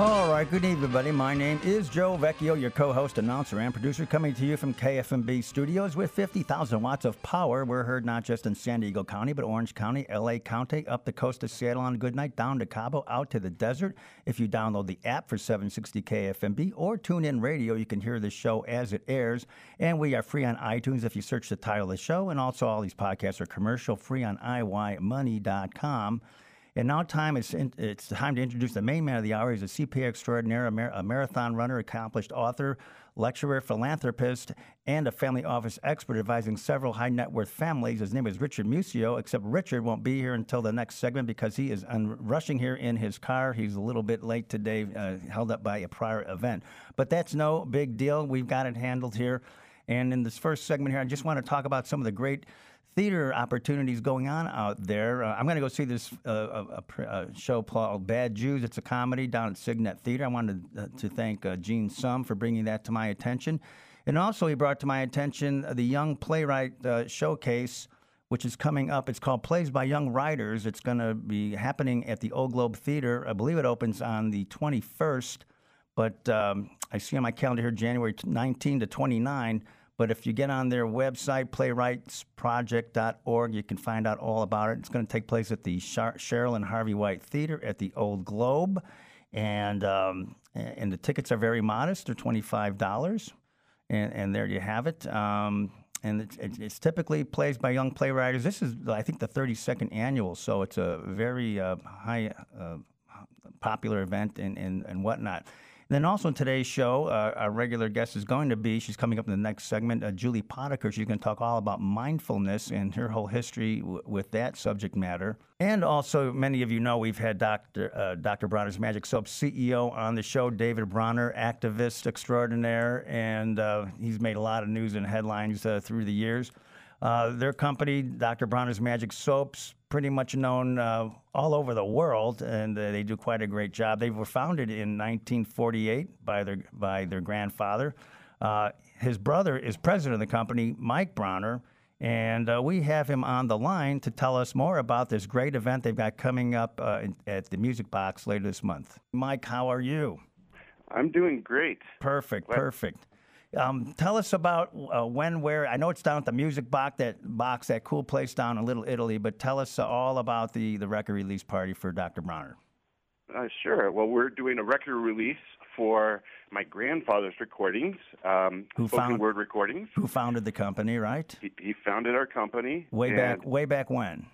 All right, good evening, everybody. My name is Joe Vecchio, your co-host, announcer, and producer, coming to you from KFMB Studios with 50,000 watts of power. We're heard not just in San Diego County, but Orange County, LA County, up the coast of Seattle on good night, down to Cabo, out to the desert. If you download the app for 760 KFMB or tune in radio, you can hear the show as it airs. And we are free on iTunes if you search the title of the show. And also, all these podcasts are commercial free on IYMoney.com. And now time is in, it's time to introduce the main man of the hour. He's a CPA extraordinaire, a, mar- a marathon runner, accomplished author, lecturer, philanthropist, and a family office expert advising several high net worth families. His name is Richard Musto, except Richard won't be here until the next segment because he is un- rushing here in his car. He's a little bit late today, uh, held up by a prior event. But that's no big deal. We've got it handled here. And in this first segment here, I just want to talk about some of the great theater opportunities going on out there. Uh, I'm going to go see this uh, a, a, show called Bad Jews. It's a comedy down at Cygnet Theater. I wanted to, uh, to thank uh, Gene Sum for bringing that to my attention. And also, he brought to my attention the Young Playwright uh, Showcase, which is coming up. It's called Plays by Young Writers. It's going to be happening at the Old Globe Theater. I believe it opens on the 21st, but um, I see on my calendar here January 19 to 29. But if you get on their website, playwrightsproject.org, you can find out all about it. It's going to take place at the Cheryl and Harvey White Theater at the Old Globe. And, um, and the tickets are very modest, they're $25. And, and there you have it. Um, and it's, it's, typically plays by young playwrights. This is, I think, the 32nd annual, so it's a very uh, high uh, popular event and, and, and whatnot. Then also in today's show, uh, our regular guest is going to be, she's coming up in the next segment, uh, Julie Potiker. She's going to talk all about mindfulness and her whole history w- with that subject matter. And also, many of you know we've had Dr. Uh, Dr. Bronner's Magic Soap CEO on the show, David Bronner, activist extraordinaire, and uh, he's made a lot of news and headlines uh, through the years. Uh, their company, Dr. Bronner's Magic Soaps, pretty much known uh, all over the world, and uh, they do quite a great job. They were founded in 1948 by their by their grandfather. Uh, his brother is president of the company, Mike Bronner, and uh, we have him on the line to tell us more about this great event they've got coming up uh, in, at the Music Box later this month. Mike, how are you? I'm doing great. Perfect, perfect. Um, tell us about uh, when, where. I know it's down at the Music Box, that box, that cool place down in Little Italy. But tell us uh, all about the the record release party for Dr. Bronner. Uh, sure. Well, we're doing a record release for my grandfather's recordings, um, who spoken found, word recordings. Who founded the company, right? He, he founded our company way back. Way back when?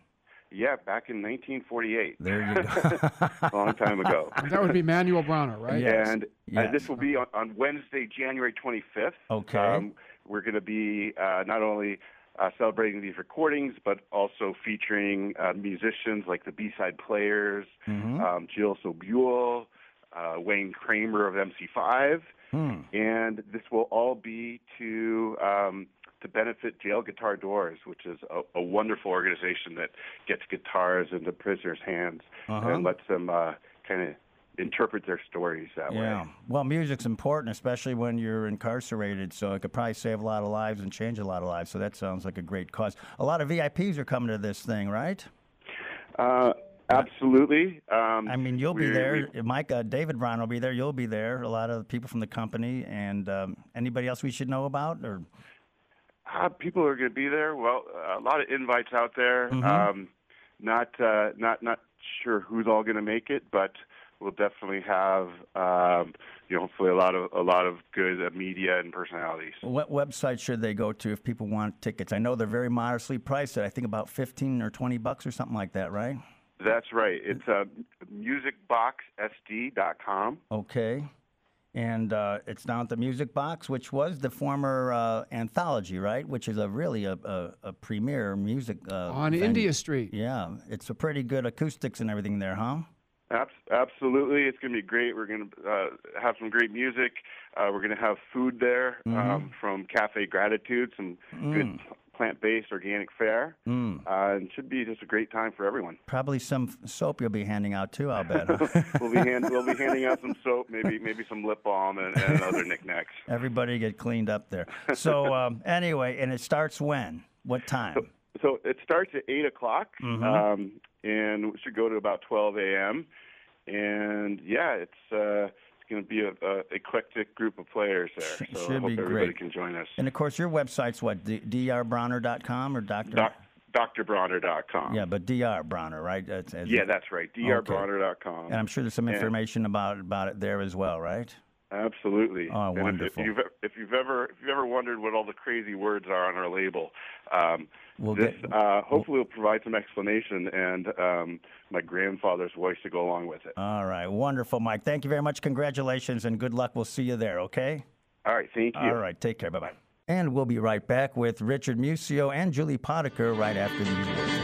Yeah, back in 1948. There you go. a long time ago. That would be Manuel Bronner, right? Yes. And yes. Uh, this will be on, on, Wednesday, January 25th. Okay. Um, we're going to be uh, not only uh, celebrating these recordings, but also featuring uh, musicians like the B-side Players, mm-hmm. um, Jill Sobule, uh, Wayne Kramer of MC5, hmm. and this will all be to um, to benefit Jail Guitar Doors, which is a, a, wonderful organization that gets guitars into prisoners' hands uh-huh. and lets them uh, kind of interpret their stories that way. yeah. way. Well, music's important, especially when you're incarcerated, so it could probably save a lot of lives and change a lot of lives. So that sounds like a great cause. A lot of VIPs are coming to this thing, right? Uh, absolutely. Um, I mean, you'll be there. We, Mike, uh, David Bronner will be there. You'll be there. A lot of people from the company, and um, anybody else we should know about, or uh, people are going to be there. Well, a lot of invites out there. Mm-hmm. Um, not uh, not not sure who's all going to make it, but we'll definitely have um, you know hopefully a lot of a lot of good uh, media and personalities. What website should they go to if people want tickets? I know they're very modestly priced. I think about fifteen or twenty bucks or something like that, right? That's right. It's uh, musicboxsd.com. Okay and uh, it's down at the Music Box, which was the former uh, anthology, right? Which is a really a, a, a premier music uh, on venue. India Street. Yeah, it's a pretty good acoustics and everything there, huh? Absolutely, it's going to be great. We're going to uh, have some great music. Uh, we're going to have food there mm-hmm. um, from Cafe Gratitude, some mm. good plant-based organic fare, Mm. uh, and should be just a great time for everyone. Probably some f- soap you'll be handing out too. I'll bet. we'll be hand, we'll be handing out some soap, maybe maybe some lip balm and, and other knickknacks. Everybody get cleaned up there. So um, anyway, and it starts when? What time? So it starts at eight o'clock, Mm-hmm. um, and should go to about twelve a.m. And yeah, it's uh, it's going to be a, a eclectic group of players there. So should I hope be everybody great. can join us. And of course, your website's what? D- drbronner.com or Doctor? Doc, DrBronner.com. Yeah, but Dr. Bronner, right? That's, that's- Yeah, that's right. DrBronner.com. And I'm sure there's some information about about it there as well, right? Absolutely. Oh, And if- wonderful. If, you've, if you've ever if you've ever wondered what all the crazy words are on our label, um, We'll this get- uh, hopefully will provide some explanation and um, my grandfather's voice to go along with it. All right, wonderful, Mike. Thank you very much. Congratulations and good luck. We'll see you there. Okay. all right, thank you. All right. Take care. Bye bye. And we'll be right back with Richard Musto and Julie Potiker right after these words.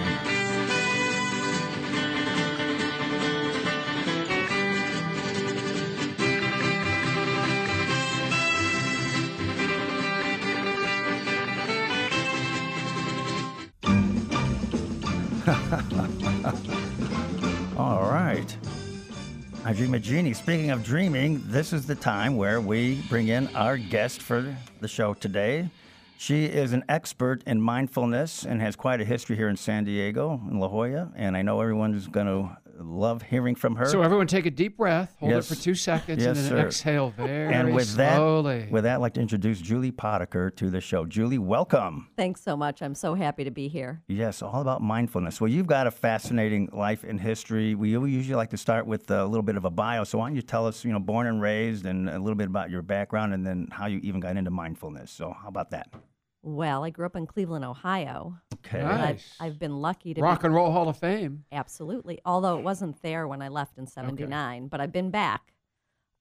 Dream a Genie. Speaking of dreaming, this is the time where we bring in our guest for the show today. She is an expert in mindfulness and has quite a history here in San Diego, in La Jolla. And I know everyone's going to love hearing from her. So everyone take a deep breath, hold Yes. it for two seconds, Yes, and then sir. exhale very and with slowly. that, with that, I'd like to introduce Julie Potiker to the show. Julie, welcome. Thanks so much. I'm so happy to be here. Yes, all about mindfulness. Well, you've got a fascinating life and history. We usually like to start with a little bit of a bio. So why don't you tell us, you know, born and raised, and a little bit about your background, and then how you even got into mindfulness. So how about that? Well, I grew up in Cleveland, Ohio. Okay. Nice. I've, I've been lucky to Rock be and Roll Hall of Fame. absolutely, although it wasn't there when I left in 79, but I've been back.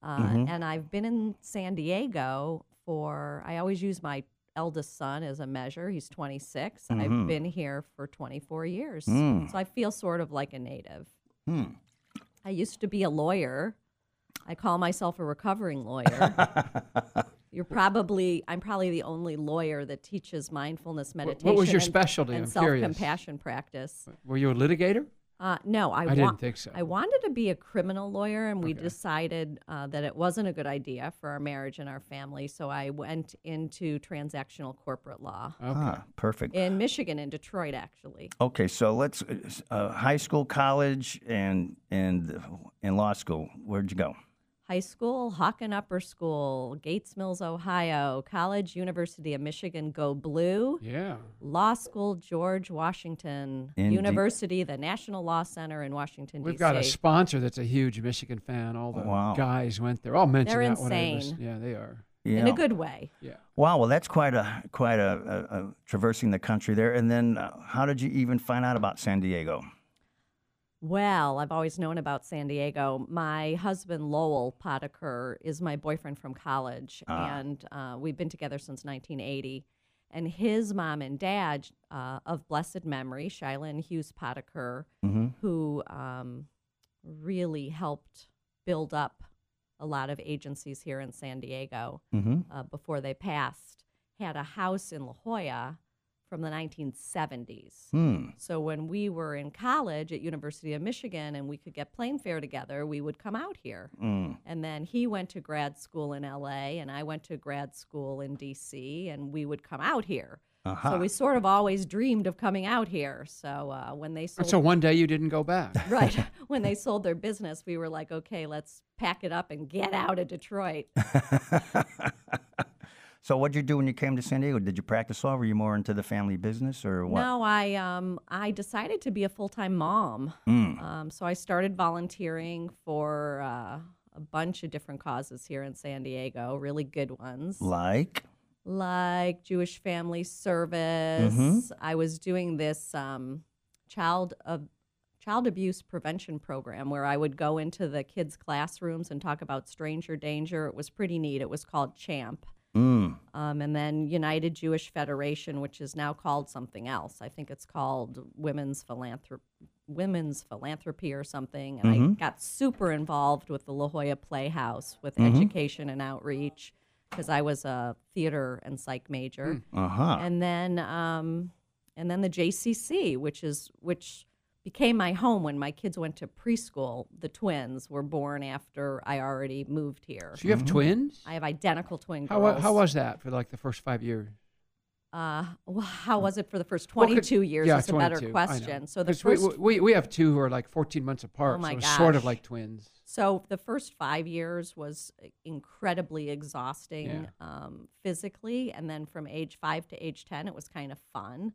Uh, Mm-hmm. And I've been in San Diego for, I always use my eldest son as a measure. He's 26, and I've been here for 24 years. Mm. So I feel sort of like a native. Hmm. I used to be a lawyer. I call myself a recovering lawyer. You're probably, I'm probably the only lawyer that teaches mindfulness meditation. what was your and- specialty? And I'm self curious. compassion practice. Were you a litigator? Uh, no, I, I wa- didn't think so. I wanted to be a criminal lawyer, and we decided uh, that it wasn't a good idea for our marriage and our family. So I went into transactional corporate law Okay. Ah, perfect. in Michigan, in Detroit, actually. Okay, so let's uh, high school, college, and and in law school. Where'd you go? High school, Hawken Upper School, Gates Mills, Ohio, College, University of Michigan, Go Blue. Yeah. Law School, George Washington Indeed. University, the National Law Center in Washington, We've D.C. got a sponsor that's a huge Michigan fan. All the Wow. guys went there. I'll mention They're that insane. listen. Yeah, they are. in a good way. Yeah. Wow, well, that's quite a quite a, a, a traversing the country there. And then, uh, how did you even find out about San Diego? Well, I've always known about San Diego. My husband, Lowell Potiker, is my boyfriend from college, and uh, we've been together since 1980. And his mom and dad, uh, of blessed memory, Sheila and Hughes Potiker, who um, really helped build up a lot of agencies here in San Diego Mm-hmm. uh, before they passed, had a house in La Jolla from the 1970s. Hmm. So when we were in college at University of Michigan and we could get plane fare together, we would come out here. Mm. And then he went to grad school in LA and I went to grad school in DC and we would come out here. Uh-huh. So we sort of always dreamed of coming out here. So uh, when they sold So one day you didn't go back. right when they sold their business, we were like, okay, let's pack it up and get out of Detroit. So, what did you do when you came to San Diego? Did you practice law? Were you more into the family business, or what? No, I um I decided to be a full time mom. Mm. Um, so I started volunteering for uh, a bunch of different causes here in San Diego, really good ones, Like, like Jewish Family Service. Mhm. I was doing this um, child of child abuse prevention program where I would go into the kids' classrooms and talk about stranger danger. It was pretty neat. It was called CHAMP. Mm, Um, and then United Jewish Federation, which is now called something else. I think it's called Women's Philanthrop- Women's Philanthropy or something. And I got super involved with the La Jolla Playhouse with education and outreach. because I was a theater and psych major, Uh huh. and then um, and then the JCC, which is which became my home when my kids went to preschool. The twins were born after I already moved here. So you have twins? I have identical twin How, girls. how was that for like the first five years? Uh, well, how was it for the first Well, could- 22 years? yeah, is a better 22, question. So the 'Cause we- first, we, we, have two who are like 14 months apart. Oh my so it's sort of like twins. so the first five years was incredibly exhausting Yeah. um, physically, and then from age five to age 10, it was kind of fun.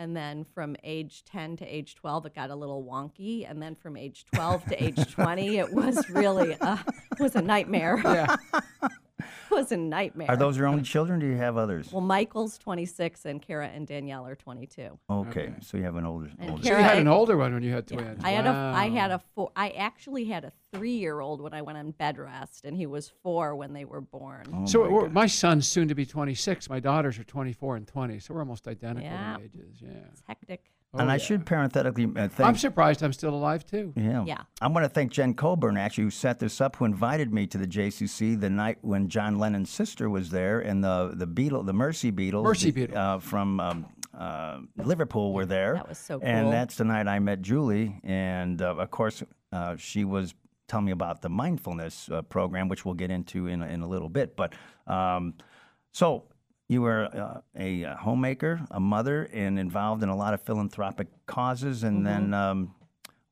And then from age 10 to age 12, it got a little wonky. And then from age 12 to age 20, it was really it was a nightmare. Yeah. it was a nightmare. Are those your only children? Do you have others? well, Michael's 26 and Kara and Danielle are 22. Okay, so you have an older. And older so you Kara- had an older one when you had Yeah. twins. I had a I had a four I actually had a three year old when I went on bed rest and he was four when they were born. Oh So my we're- God. my son's soon to be 26. My daughters are 24 and 20. So we're almost identical Yeah. in ages. Yeah. It's hectic. And Oh, I yeah. should parenthetically uh, thank. I'm surprised I'm still alive too. Yeah. Yeah. I want to thank Jen Coburn, actually, who set this up, who invited me to the JCC the night when John Lennon's sister was there, and the the Beatle, the Mersey Beatles, Mersey the- Beatles. uh, from um, uh, Liverpool, were there. That was so cool. And that's the night I met Julie, and uh, of course, uh, she was telling me about the mindfulness uh, program, which we'll get into in a- in a little bit. But um, so. You were uh, a uh, homemaker, a mother, and involved in a lot of philanthropic causes. And then, um,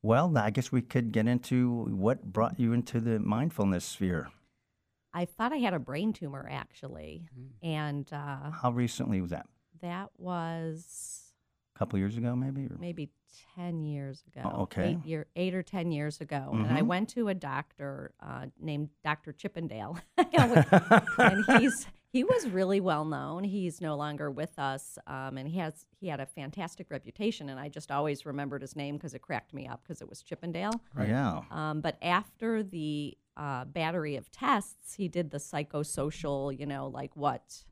well, I guess we could get into what brought you into the mindfulness sphere. I thought I had a brain tumor actually. And uh, How recently was that? that was A couple years ago, maybe? Or? maybe 10 years ago. Oh, okay. Eight, year, eight or 10 years ago. And I Mhm. went to a doctor uh, named Dr. Chippendale. and he's he was really well known. He's no longer with us, um, and he has he had a fantastic reputation. And I just always remembered his name because it cracked me up because it was Chippendale. Yeah. Um, but after the uh, battery of tests, he did the psychosocial. You know, like what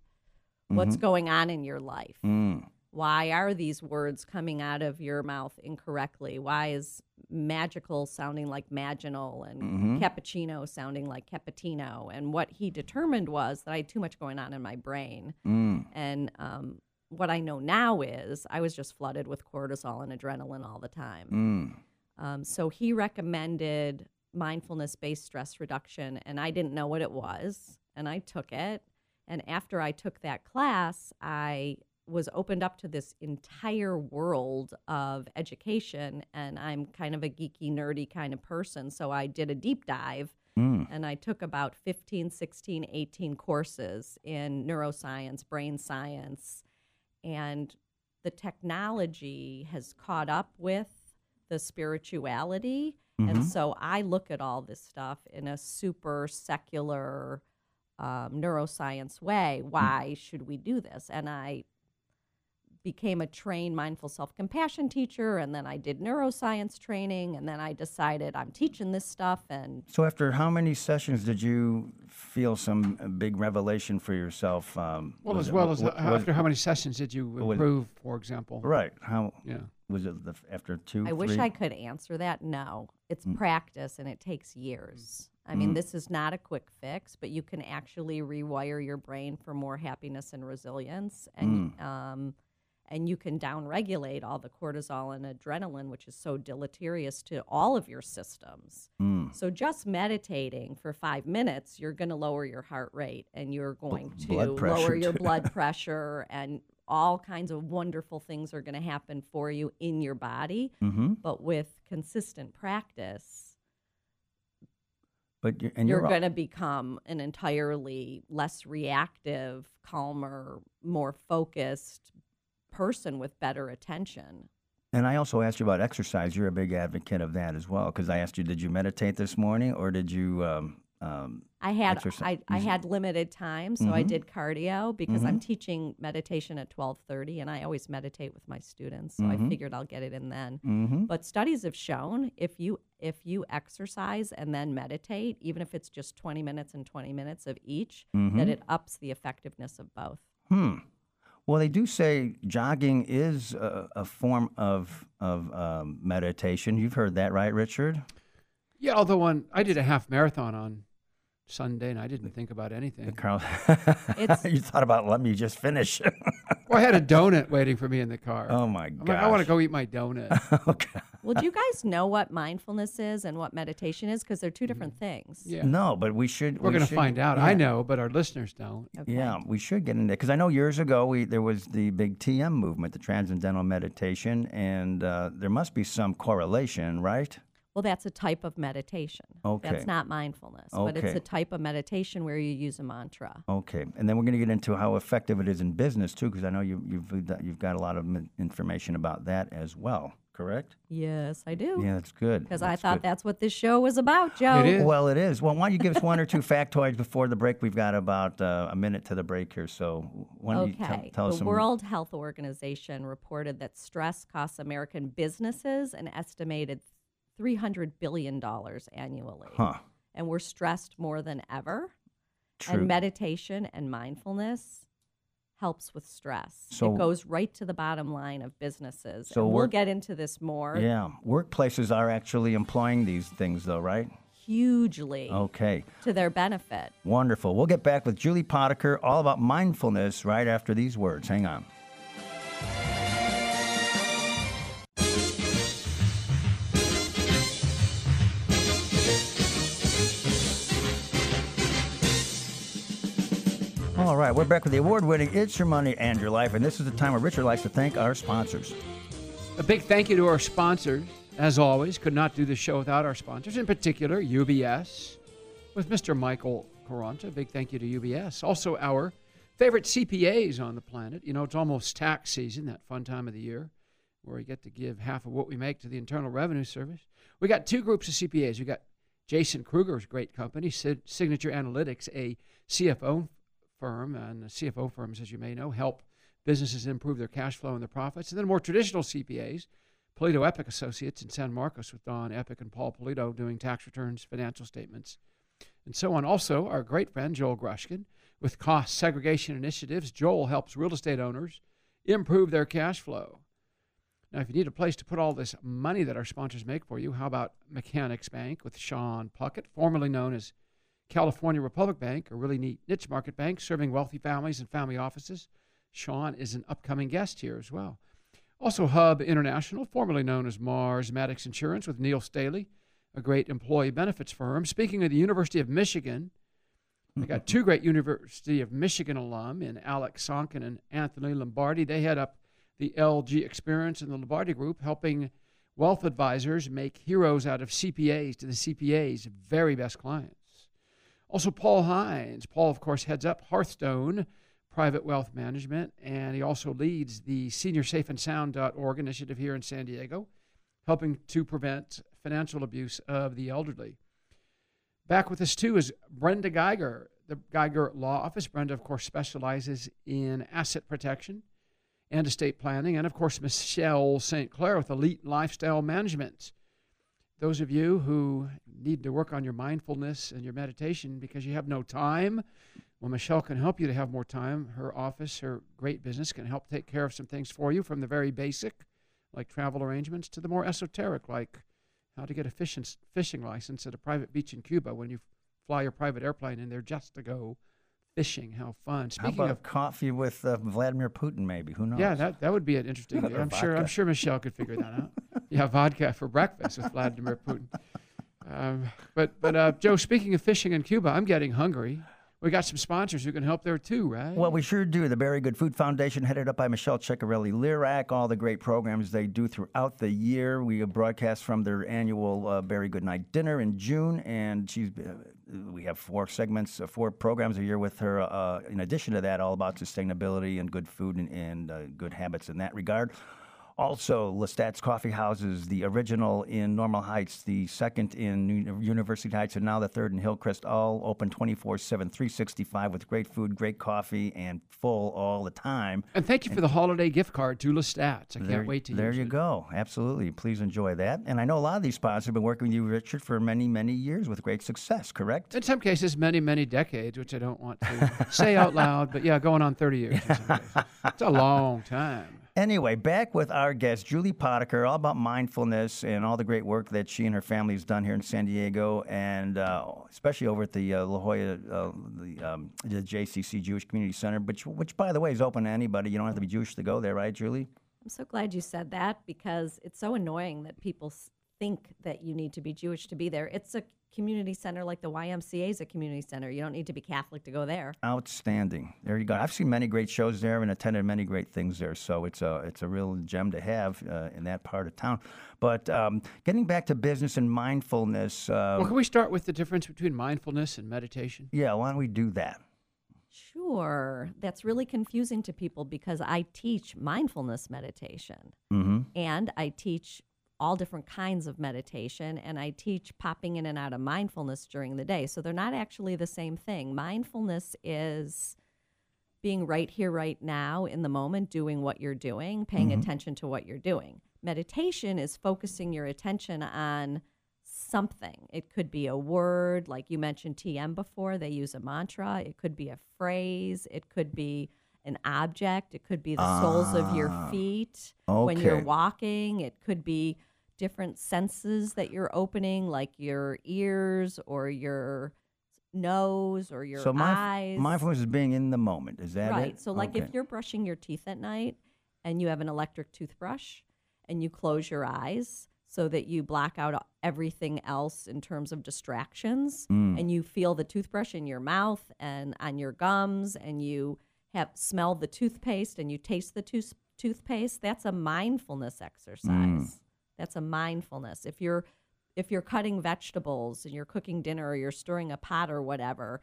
what's going on in your life. Mm. Why are these words coming out of your mouth incorrectly? Why is magical sounding like maginal and Mhm. cappuccino sounding like cappuccino? And what he determined was that I had too much going on in my brain. Mm. And um, what I know now is I was just flooded with cortisol and adrenaline all the time. Mm. Um, so he recommended mindfulness based stress reduction, and I didn't know what it was, and I took it. And after I took that class, I was opened up to this entire world of education, and I'm kind of a geeky, nerdy kind of person. So I did a deep dive Mm. and I took about 15, 16, 18 courses in neuroscience, brain science, and the technology has caught up with the spirituality. And so I look at all this stuff in a super secular um, neuroscience way. Why should we do this? And I became a trained mindful self compassion teacher, and then I did neuroscience training, and then I decided I'm teaching this stuff, and So, after how many sessions did you feel some uh, big revelation for yourself? Um, Well, was as it- well as wa- uh, was- after how many sessions did you was- improve, for example? Right. How Yeah. was it? The, after two? I wish? I could answer that. No, it's Mm. practice and it takes years. I mean, this is not a quick fix, but you can actually rewire your brain for more happiness and resilience, and Mm. um, and you can downregulate all the cortisol and adrenaline, which is so deleterious to all of your systems. Mm. So just meditating for five minutes, you're going to lower your heart rate, and you're going to lower your blood pressure, and all kinds of wonderful things are going to happen for you in your body Mm-hmm. but with consistent practice But you and you're, you're, going to become an entirely less reactive calmer more focused person with better attention And I also asked you about exercise. You're a big advocate of that as well. Because I asked you, did you meditate this morning, or did you? Um, um, i had Exercise- I, I had limited time so i Mhm. did cardio because i'm teaching meditation at 12.30 and i always meditate with my students so Mhm. i figured i'll get it in then mm-hmm. but studies have shown if you if you exercise and then meditate even if it's just 20 minutes and 20 minutes of each Mm-hmm. that it ups the effectiveness of both Hmm. Well, they do say jogging is a, a form of of um, meditation. You've heard that, right, Richard? Yeah, although on I did a half marathon on Sunday, and I didn't think about anything. Carl, It's- you thought about let me just finish. Well, I had a donut waiting for me in the car. oh my god! like, I want to go eat my donut. okay. Well, do you guys know what mindfulness is and what meditation is? Because they're two different things. Yeah. No, but we should. We're we going to find out. yeah. I know, but our listeners don't. Okay. Yeah, we should get into because I know years ago we there was the big TM movement, the Transcendental Meditation, and uh, there must be some correlation, right? Well, that's a type of meditation. Okay. That's not mindfulness, but it's a type of meditation where you use a mantra. Okay, and then we're going to get into how effective it is in business too, because I know you, you've you've got a lot of information about that as well. Correct? Yes, I do. Yeah, that's good. Because I thought good. that's what this show was about, Joe. It is. Well, it is. Well, why don't you give us one or two factoids before the break? We've got about uh, a minute to the break here, so why don't you tell, Okay. tell us the some? World Health Organization reported that stress costs American businesses an estimated $300 billion annually. Huh? And we're stressed more than ever. True. And meditation and mindfulness helps with stress. So- it goes right to the bottom line of businesses. So and we'll get into this more yeah, workplaces are actually employing these things, though, right? hugely Okay. to their benefit. Wonderful. We'll get back with Julie Potiker, all about mindfulness, right after these words. Hang on. Right, we're back with the award winning It's Your Money and Your Life, and this is the time where Richard likes to thank our sponsors. A big thank you to our sponsors. As always, could not do the show without our sponsors, in particular UBS with Mr. Michael Caranta. Big thank you to UBS. Also, our favorite CPAs on the planet. You know, it's almost tax season, that fun time of the year where we get to give half of what we make to the Internal Revenue Service. We got two groups of CPAs. We got Jason Kruger's great company, Signature Analytics, a CFO firm, uh, and the CFO firms, as you may know, help businesses improve their cash flow and their profits. And then more traditional CPAs, Polito Epic Associates in San Marcos with Don Epic and Paul Polito doing tax returns, financial statements, and so on. Also, our great friend Joel Grushkin with Cost Segregation Initiatives. Joel helps real estate owners improve their cash flow. Now, if you need a place to put all this money that our sponsors make for you, how about Mechanics Bank with Sean Puckett, formerly known as California Republic Bank, a really neat niche market bank serving wealthy families and family offices. Sean is an upcoming guest here as well. Also, Hub International, formerly known as Mars Maddox Insurance, with Neil Staley, a great employee benefits firm. Speaking of the University of Michigan, we got two great University of Michigan alum in Alex Sonkin and Anthony Lombardi. They head up the LG Experience in the Lombardi Group, helping wealth advisors make heroes out of CPAs to the CPA's very best clients. Also, Paul Hines. Paul, of course, heads up Hearthstone Private Wealth Management, and he also leads the SeniorSafeAndSound.org initiative here in San Diego, helping to prevent financial abuse of the elderly. Back with us, too, is Brenda Geiger, the Geiger Law Office. Brenda, of course, specializes in asset protection and estate planning, and, of course, Michelle St. Clair with Elite Lifestyle Management those of you who need to work on your mindfulness and your meditation because you have no time, well, Michelle can help you to have more time. Her office, her great business, can help take care of some things for you from the very basic, like travel arrangements, to the more esoteric, like how to get a fishing, fishing license at a private beach in Cuba when you fly your private airplane in there just to go fishing. How fun! How Speaking about of coffee with uh, Vladimir Putin, maybe? Who knows? yeah, that, that would be an interesting. I'm sure. I'm sure Michelle could figure that out. Yeah, vodka for breakfast with Vladimir Putin. Um, but but uh, Joe, speaking of fishing in Cuba, I'm getting hungry. We got some sponsors who can help there too, right? Well, we sure do. The Very Good Food Foundation, headed up by Michelle Ceccarelli Lirac, all the great programs they do throughout the year. We broadcast from their annual uh, Very Good Night Dinner in June, and she's. Uh, we have four segments, uh, four programs a year with her. Uh, in addition to that, all about sustainability and good food and, and uh, good habits in that regard. Also, Lestat's Coffee Houses, the original in Normal Heights, the second in Uni- University Heights, and now the third in Hillcrest, all open 24 7, 365 with great food, great coffee, and full all the time. and thank you for the holiday gift card to Lestats. I can't wait to there you it. go. Absolutely. Please enjoy that. And I know a lot of these sponsors have been working with you, Richard, for many, many years with great success, correct? In some cases, many many decades, which I don't want to say out loud, but yeah, going on 30 years. In some cases. It's a long time. Anyway, back with our guest, Julie Potiker, all about mindfulness and all the great work that she and her family has done here in San Diego, and uh, especially over at the uh, La Jolla, uh, the, um, the JCC Jewish Community Center, which, which, by the way, is open to anybody. You don't have to be Jewish to go there, right, Julie? I'm so glad you said that because it's so annoying that people think that you need to be Jewish to be there. It's a community center like the YMCA is a community center. You don't need to be Catholic to go there. Outstanding. There you go. I've seen many great shows there and attended many great things there. So it's a it's a real gem to have uh, in that part of town. But um, getting back to business and mindfulness, uh, Well, can we start with the difference between mindfulness and meditation? yeah, why don't we do that? Sure. That's really confusing to people because I teach mindfulness meditation Mm-hmm. and I teach all different kinds of meditation and I teach popping in and out of mindfulness during the day. So they're not actually the same thing. Mindfulness is being right here, right now in the moment, doing what you're doing, paying mm-hmm. attention to what you're doing. Meditation is focusing your attention on something. It could be a word, like you mentioned TM before, they use a mantra. It could be a phrase. It could be an object. It could be the soles of your ah, feet when you're walking. It could be different senses that you're opening, like your ears or your nose or your so mindf- eyes. mindfulness is being in the moment. Is that right. it? So, like, Okay. if you're brushing your teeth at night and you have an electric toothbrush and you close your eyes so that you black out everything else in terms of distractions Mm. and you feel the toothbrush in your mouth and on your gums and you have smell the toothpaste and you taste the tooth- toothpaste, that's a mindfulness exercise. Mm. That's a mindfulness. If you're if you're cutting vegetables and you're cooking dinner or you're stirring a pot or whatever,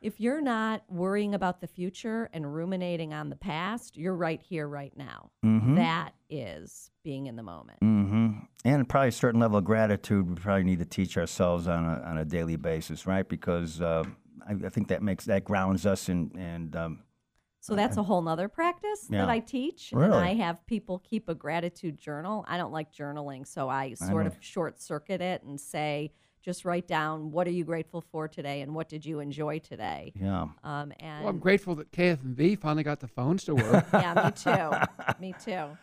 if you're not worrying about the future and ruminating on the past, you're right here, right now. Mhm. That is being in the moment. Mm-hmm. And probably a certain level of gratitude we probably need to teach ourselves on a, on a daily basis, right? Because uh, I, I think that makes that grounds us and and um, So that's a whole nother practice Yeah. that I teach. And Really? I have people keep a gratitude journal. I don't like journaling, so I sort know. of short circuit it and say, just write down what are you grateful for today and what did you enjoy today. yeah. Um, and Well, I'm grateful that KFMB finally got the phones to work. yeah, me too. me too.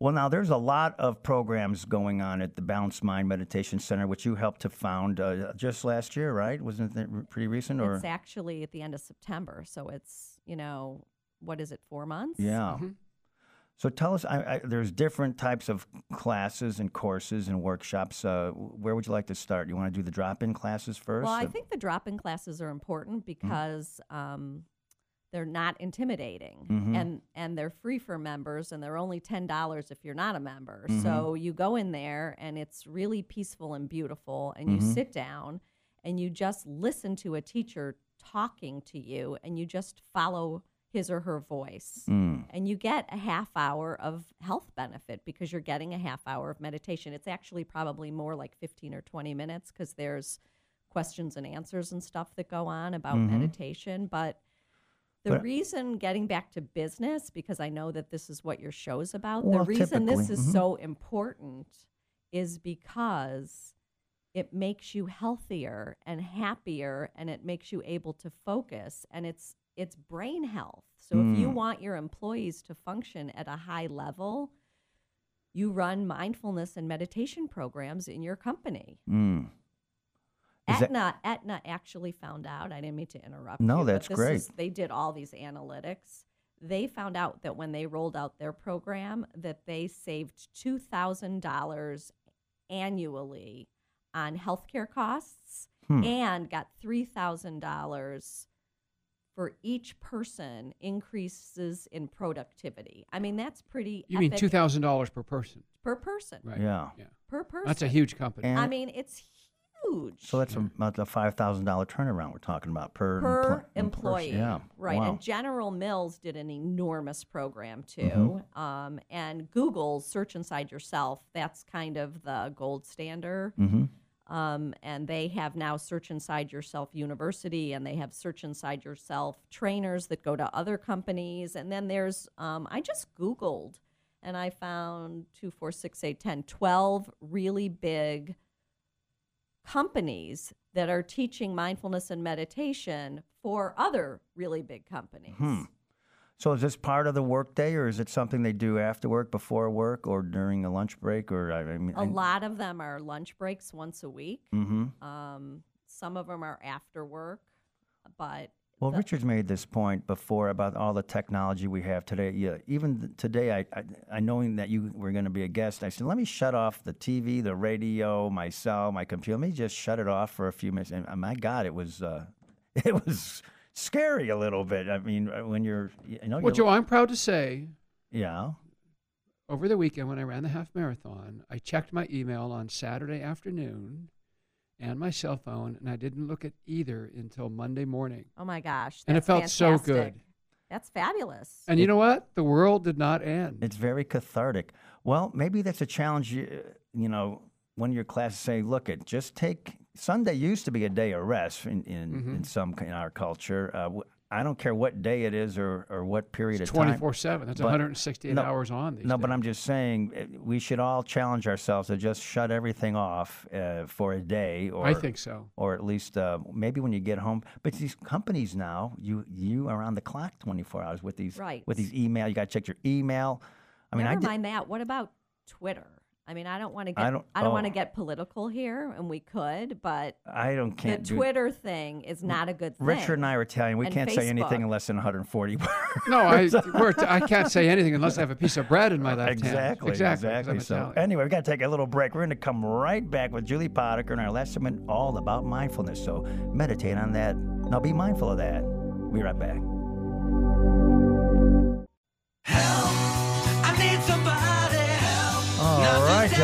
Well, now there's a lot of programs going on at the Balanced Mind Meditation Center, which you helped to found uh, just last year, right? Wasn't it pretty recent? Or It's actually at the end of September, so it's you know what is it, four months? yeah. Mhm. So tell us, I, I, there's different types of classes and courses and workshops. Uh, where would you like to start? You want to do the drop-in classes first? Well, I think the drop-in classes are important because um, they're not intimidating, Mhm. and and they're free for members, and they're only ten dollars if you're not a member. Mm-hmm. So you go in there, and it's really peaceful and beautiful, and Mm-hmm. you sit down, and you just listen to a teacher talking to you, and you just follow his or her voice. Mm. And you get a half hour of health benefit because you're getting a half hour of meditation. It's actually probably more like 15 or 20 minutes because there's questions and answers and stuff that go on about meditation. But the But- reason, getting back to business, because I know that this is what your show's about, Well, the reason this is mhm. so important is because it makes you healthier and happier and it makes you able to focus and it's it's brain health so if you Mm. want your employees to function at a high level you run mindfulness and meditation programs in your company Mm. Is that- Aetna, Aetna actually found out. I didn't mean to interrupt. No, you, that's great. is- they did all these analytics. They found out that when they rolled out their program, that they saved two thousand dollars annually on healthcare costs Hmm. and got three thousand dollars for each person increases in productivity. I mean, that's pretty. You mean two thousand dollars per person, per person? right? Yeah. Yeah. Per person. That's a huge company. And- I mean, it's huge. So that's about a five thousand dollar turnaround we're talking about per per empl- employee. employee. Yeah, Right. Wow. And General Mills did an enormous program too. Mm-hmm. Um, and Google's Search Inside Yourself, that's kind of the gold standard. mm-hmm. Um, and they have now Search Inside Yourself University, and they have Search Inside Yourself trainers that go to other companies. And then there's, um, I just Googled and I found 2, 4, 6, 8, 10, 12 really big companies that are teaching mindfulness and meditation for other really big companies. Hmm. So is this part of the workday, or is it something they do after work, before work, or during a lunch break, or I, mean, A lot of them are lunch breaks once a week. Mm-hmm. Um, some of them are after work, but Well, the- Richard's made this point before about all the technology we have today. Yeah, even th- today, I, I, I knowing that you were going to be a guest, I said, let me shut off the TV, the radio, my cell, my computer. Let me just shut it off for a few minutes. And my God, it was, uh, it was scary a little bit. I mean, uh, when you're, you know, Well, you're, Joe, I'm proud to say yeah, over the weekend when I ran the half marathon, I checked my email on Saturday afternoon and my cell phone, and I didn't look at either until Monday morning. oh my gosh, And it that's felt so good. That's fabulous. And you know what? The world did not end. it's very cathartic. Well, maybe that's a challenge. You, you know, when your classes say, look, it just take Sunday used to be a day of rest in in, Mm-hmm. in some in our culture. Uh, w- I don't care what day it is or, or what period It's of time. 24 7. That's 168 no, hours on these No, but. I'm just saying eh, we should all challenge ourselves to just shut everything off uh, for a day, or I think so. or at least uh, maybe when you get home. But these companies now, you you are on the clock 24 hours with these Right. with these email. You got to check your email. I mean, Never I did, mind that. What about Twitter? I mean, I don't want to get I get don't- I don't, want oh. to get political here, and we could, but I don't the can't do. Twitter thing is not a good thing. Richard and I are Italian. We And can't say anything Facebook. in less than 140 words. No, I, we're, I can't say anything unless I have a piece of bread in my left hand. Exactly, Exactly. 'cause exactly. So, Italian. anyway, we've got to take a little break. We're going to come right back with Julie Potiker and our last segment, all about mindfulness. So, meditate on that. Now, be mindful of that. We'll be right back.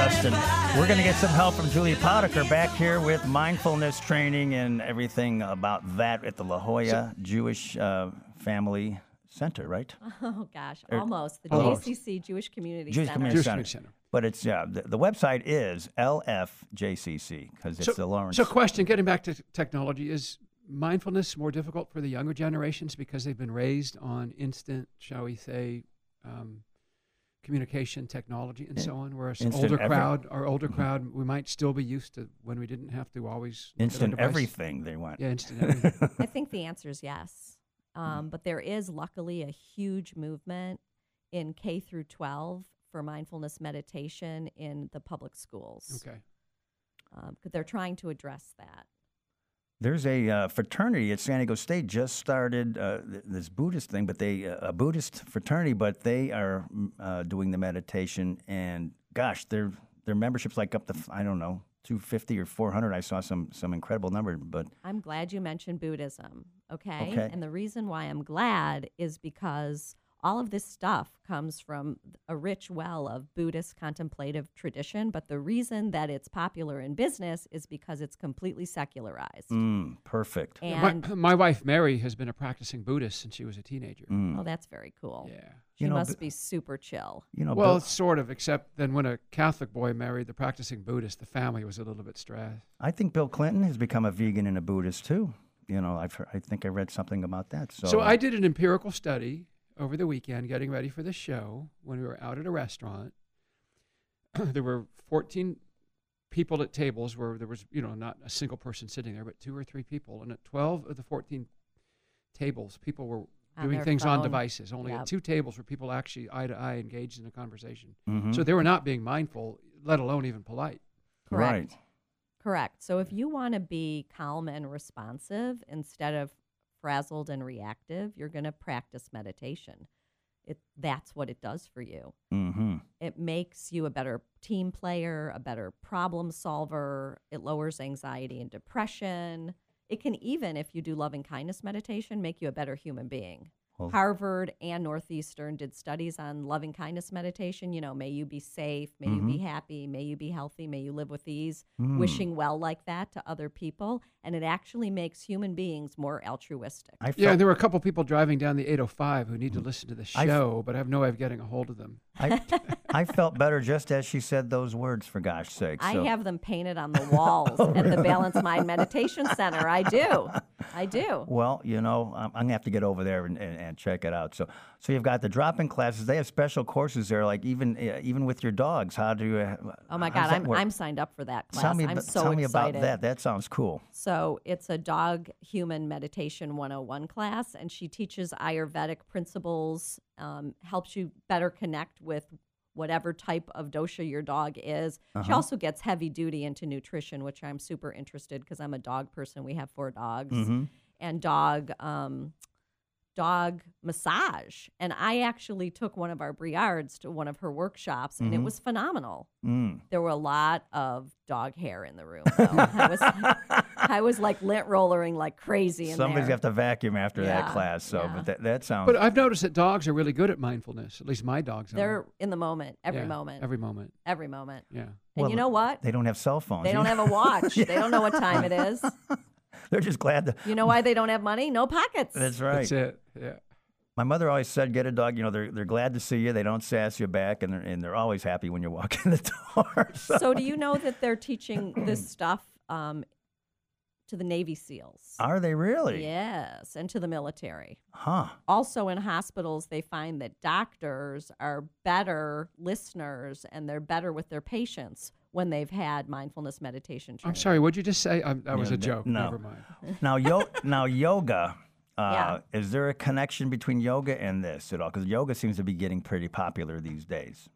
Justin. We're going to get some help from Julie Potiker back here with mindfulness training and everything about that at the La Jolla Jewish uh, Family Center, right? Oh gosh, Er, almost the almost. JCC Jewish Community Jewish Center. Community Jewish Center. Community Center. But it's, yeah, the, the website is LFJCC because it's so, the Lawrence. So, question getting back to technology is mindfulness more difficult for the younger generations because they've been raised on instant, shall we say, um, communication technology and so on. Whereas Instant older every- crowd, our older crowd, we might still be used to when we didn't have to always look at our Instant everything they want. Yeah, instant everything. I think the answer is yes. Um, but there is luckily a huge movement in K through 12 for mindfulness meditation in the public schools. okay. Um, 'cause they're trying to address that. There's a uh, fraternity at San Diego State just started uh, this Buddhist thing, but they uh, a Buddhist fraternity, but they are mm, uh, doing the meditation, and gosh, their their membership's like up to I don't know 250 or 400. I saw some some incredible number, but I'm glad you mentioned Buddhism, okay? Okay. And the reason why I'm glad is because all of this stuff comes from a rich well of Buddhist contemplative tradition, but the reason that it's popular in business is because it's completely secularized. mm, perfect. And my, my wife Mary has been a practicing Buddhist since she was a teenager. Mm. oh, that's very cool. Yeah. She You know, must be super chill. You know, Well, Bill, sort of, except then when a Catholic boy married the practicing Buddhist, the family was a little bit stressed. I think Bill Clinton has become a vegan and a Buddhist too. You know, I've heard, I think I read something about that. So, So I did an empirical study over the weekend getting ready for the show when we were out at a restaurant. there were 14 people at tables where there was, you know, not a single person sitting there, but two or three people. And at 12 of the 14 tables, people were On doing their things on devices. Only Yep. at two tables were people actually eye to eye engaged in a conversation. Mhm. So they were not being mindful, let alone even polite. Correct. right. Correct. So if you want to be calm and responsive instead of frazzled and reactive, you're going to practice meditation. It that's what it does for you. Mm-hmm. It makes you a better team player, a better problem solver. It lowers anxiety and depression. It can even, if you do loving kindness meditation, make you a better human being. Well- Harvard and Northeastern did studies on loving kindness meditation. You know, may you be safe, may you be mm-hmm. happy, may you be healthy, may you live with ease, hmm. wishing well like that to other people. And it actually makes human beings more altruistic. I felt, Yeah, there were a couple people driving down the 805 who need to mm. listen to the I've- show, but I have no way of getting a hold of them. I, I felt better just as she said those words. For gosh sake, I have them painted on the walls oh, at the Balanced Mind Meditation Center. I do. I do. Well, you know, I'm, I'm gonna have to get over there and, and, and check it out. So, so you've got the drop-in classes. They have special courses there, like even uh, even with your dogs. How do you? Uh, Oh my God, I'm work? I'm signed up for that class. Tell me, I'm so tell me excited. about that. That sounds cool. So it's a dog human meditation 101 class, and she teaches Ayurvedic principles, um, helps you better connect with whatever type of dosha your dog is. She Uh-huh. also gets heavy duty into nutrition, which I'm super interested because I'm a dog person. We have four dogs, Mm-hmm. and dog. Um, dog massage and i actually took one of our briards to one of her workshops and it Mm-hmm. was phenomenal Mm. there were a lot of dog hair in the room. Though. I was, I was like lint rollering like crazy in Somebody's there. got to vacuum after that class. So, yeah. but that, that sounds. But I've noticed that dogs are really good at mindfulness. At least my dogs are. They're in the moment, every Yeah, moment, Every moment. every moment. Yeah. And Well, you know what? they don't have cell phones. They don't have a watch. They don't know what time it is. They're just glad to. You know why they don't have money? No pockets. That's right. That's it. Yeah. My mother always said, "Get a dog." You know, they're they're glad to see you. They don't sass you back, and they're and they're always happy when you walk in the door. So, So, do you know that they're teaching this stuff um, to the Navy SEALs? are they really? Yes, and to the military. Huh. also in hospitals they find that doctors are better listeners and they're better with their patients when they've had mindfulness meditation training. I'm sorry. What'd you just say? Um, that was Yeah, a joke. no. Never mind. Now, yo- now yoga. Uh, Yeah. Is there a connection between yoga and this at all? Because yoga seems to be getting pretty popular these days.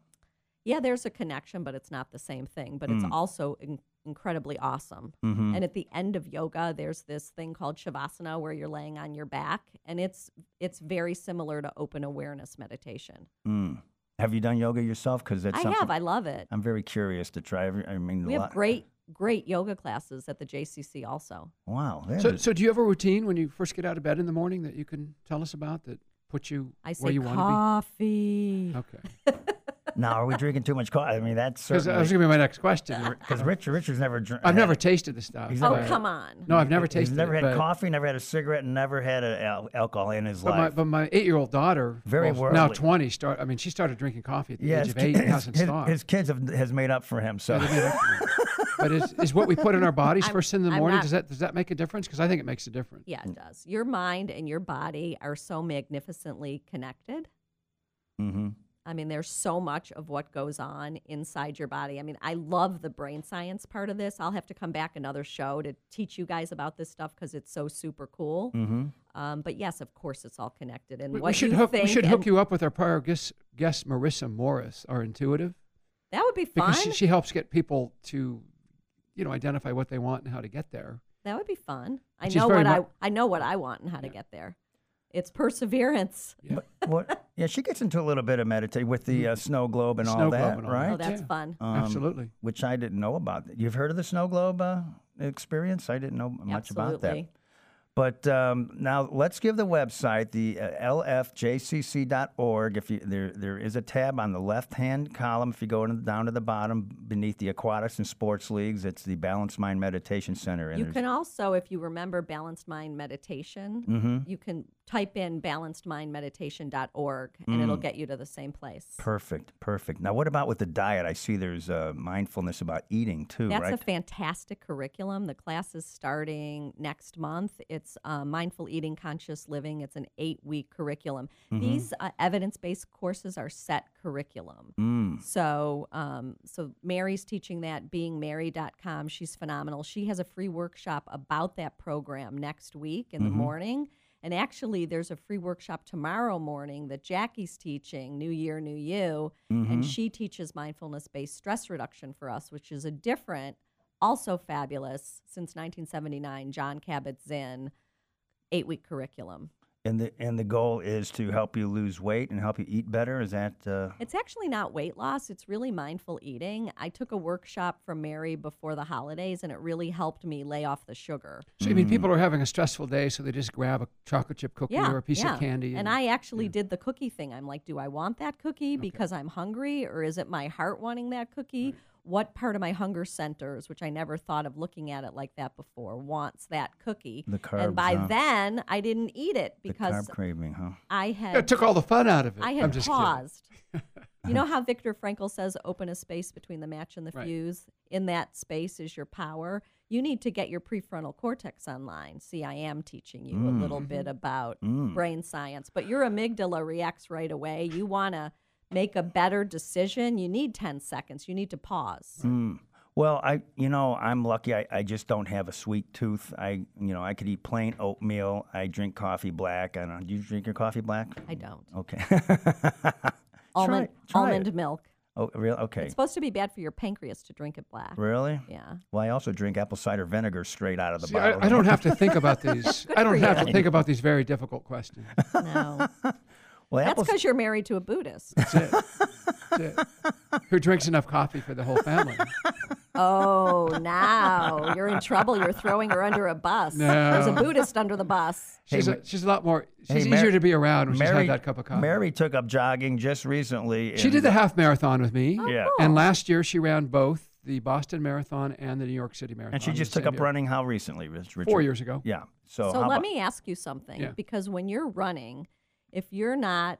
Yeah, there's a connection, but it's not the same thing. But it's also in- incredibly awesome. Mm-hmm. And at the end of yoga, there's this thing called shavasana where you're laying on your back, and it's it's very similar to open awareness meditation. Mm. Have you done yoga yourself? Because that's I something have, I love it. I'm very curious to try. Every- I mean, We a have lot- great great yoga classes at the JCC also. Wow. So, is- so do you have a routine when you first get out of bed in the morning that you can tell us about that puts you I where say you want to be? Coffee. Okay. now, are we drinking too much coffee? I mean, that's Because that was certainly going to be my next question. because Richard Richard's never drank. I've never tasted the stuff. He's Oh, never- come on. No, I've never tasted. He's tasted never it. had but, coffee, never had a cigarette, and never had a, al- alcohol in his But my, life. but my eight-year-old daughter, Very well, now worldly. 20, start. I mean, she started drinking coffee at the yeah, age his, of eight. ki- and hasn't his, stopped. his kids have has made up for him. So Yeah, they made up for it. but is, is what we put in our bodies I'm- first thing in the I'm morning not- does that does that make a difference? Because I think it makes a difference. Yeah, it does. Your mind and your body are so magnificently connected. Mm hmm I mean, there's so much of what goes on inside your body. I mean, I love the brain science part of this. I'll have to come back another show to teach you guys about this stuff because it's so super cool. hmm Um, but yes, of course, it's all connected. And We, we should you hook think we should hook you up with our prior guest, guest Marissa Morris, our intuitive, That would be fun. because she, she helps get people to, you know, identify what they want and how to get there. that would be fun. I She's know what I mu- I know what I want and how to get there. It's perseverance. Yeah. what? Yeah, she gets into a little bit of meditation with the uh, snow globe and The all that, globe and all right? Oh, that's Yeah. fun. Um, Absolutely. Which I didn't know about. You've heard of the snow globe uh, experience? I didn't know much about that. Absolutely. But um, now let's give the website, the uh, lfjcc.org. If you, there, there is a tab on the left-hand column. If you go in- down to the bottom beneath the aquatics and sports leagues, it's the Balanced Mind Meditation Center. And You there's- can also, if you remember Balanced Mind Meditation, Mm-hmm. you can type in balancedmindmeditation.org and it'll get you to the same place. Perfect, perfect. Now, what about with the diet? I see there's uh, mindfulness about eating too, That's right? a fantastic curriculum. The class is starting next month. It's uh, Mindful Eating, Conscious Living. It's an eight week curriculum. Mm-hmm. These uh, evidence based courses are set curriculum. Mm. So, um, so Mary's teaching that, beingmary.com. She's phenomenal. She has a free workshop about that program next week in Mm-hmm. the morning. And actually, there's a free workshop tomorrow morning that Jackie's teaching, New Year, New You. Mm-hmm. And she teaches mindfulness based stress reduction for us, which is a different, also fabulous, since 1979, Jon Kabat-Zinn eight week curriculum. And the and the goal is to help you lose weight and help you eat better. Is that? Uh, It's actually not weight loss, it's really mindful eating. I took a workshop from Mary before the holidays and it really helped me lay off the sugar. So I mean, people are having a stressful day, so they just grab a chocolate chip cookie Yeah. or a piece yeah. of candy. And I actually did the cookie thing. I'm like, do I want that cookie because I'm hungry or is it my heart wanting that cookie? What part of my hunger centers, which I never thought of looking at it like that before, wants that cookie? The and by huh? then, I didn't eat it because the because carb craving, huh? I had it took all the fun out of it. I I'm just paused. You know how Viktor Frankl says open a space between the match and the Right. fuse? In that space is your power. You need to get your prefrontal cortex online. See, I am teaching you a mm. little mm-hmm. bit about mm. brain science, but your amygdala reacts right away. You want to make a better decision, you need 10 seconds. You need to pause. Hmm. Well, I, you know, I'm lucky. I, I just don't have a sweet tooth. I, you know, I could eat plain oatmeal. I drink coffee black. I don't. Do you drink your coffee black? I don't. Okay. Almond, try almond it. milk. oh, really? Okay. It's supposed to be bad for your pancreas to drink it black. Really? Yeah. Well, I also drink apple cider vinegar straight out of the See, bottle. I, I don't have to think about these. I don't have you. to think about these very difficult questions. No. Well, That's because you're married to a Buddhist. That's it. That's it. Who drinks enough coffee for the whole family? Oh, now you're in trouble. You're throwing her under a bus. There's a Buddhist under the bus. She's, a, she's a lot more. She's Hey, Mar- easier to be around when she's Mary, had that cup of coffee. Mary took up jogging just recently. she did the half marathon with me, oh, Yeah. and last year she ran both the Boston Marathon and the New York City Marathon. And she just took up year. running how recently, Rich- Richard? four years ago. Yeah. So, So let about- me ask you something Yeah. because when you're running, if you're not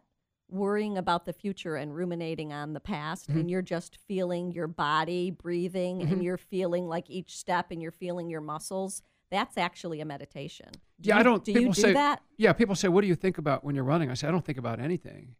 worrying about the future and ruminating on the past Mm-hmm. and you're just feeling your body breathing and you're feeling like each step and you're feeling your muscles, that's actually a meditation. Do yeah, you, I don't. Do people you do say, that? Yeah, people say, "What do you think about when you're running?" I say, "I don't think about anything."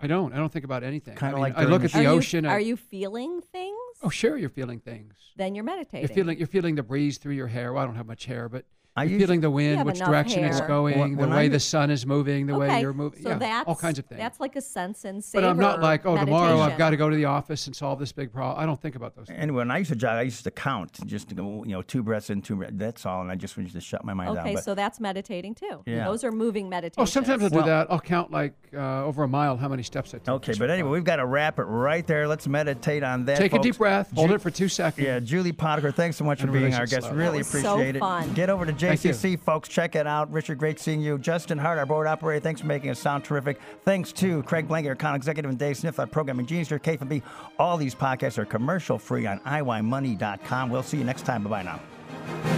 I don't. I don't think about anything. Kinda I mean, like I look at the are ocean. You, I- are you feeling things? Oh, sure, you're feeling things. Then you're meditating. You're feeling. You're feeling the breeze through your hair. Well, I don't have much hair, but I you're feeling the wind, which enough direction it's going, When- the way I- the sun is moving, the way you're moving. So yeah, that's all kinds of things. That's like a sense and savor. but I'm not like, oh, tomorrow I've got to go to the office and solve this big problem. I don't think about those. Things. Anyway, when I used to jog, I used to count, just to go, you know, two breaths in, two breaths. That's all, and I just used to shut my mind down. Okay, so that's meditating too. Yeah. Those are moving meditations. Oh, sometimes I'll do Well- that. I'll count like uh, over a mile how many steps I take. okay, but anyway, we've got to wrap it right there. Let's meditate on that. take a deep breath, hold Ju- it for two seconds. Yeah, Julie Potiker, thanks so much for being our guest. slowly. Really That so appreciate it. fun. Get over to Thank you. JCC, folks. Check it out. Richard, great seeing you. Justin Hart, our board operator, thanks for making us sound terrific. Thanks to Craig Blanket, our con executive, and Dave Smith, our programming genius here KFB. All these podcasts are commercial free on iYmoney.com. We'll see you next time. Bye bye now.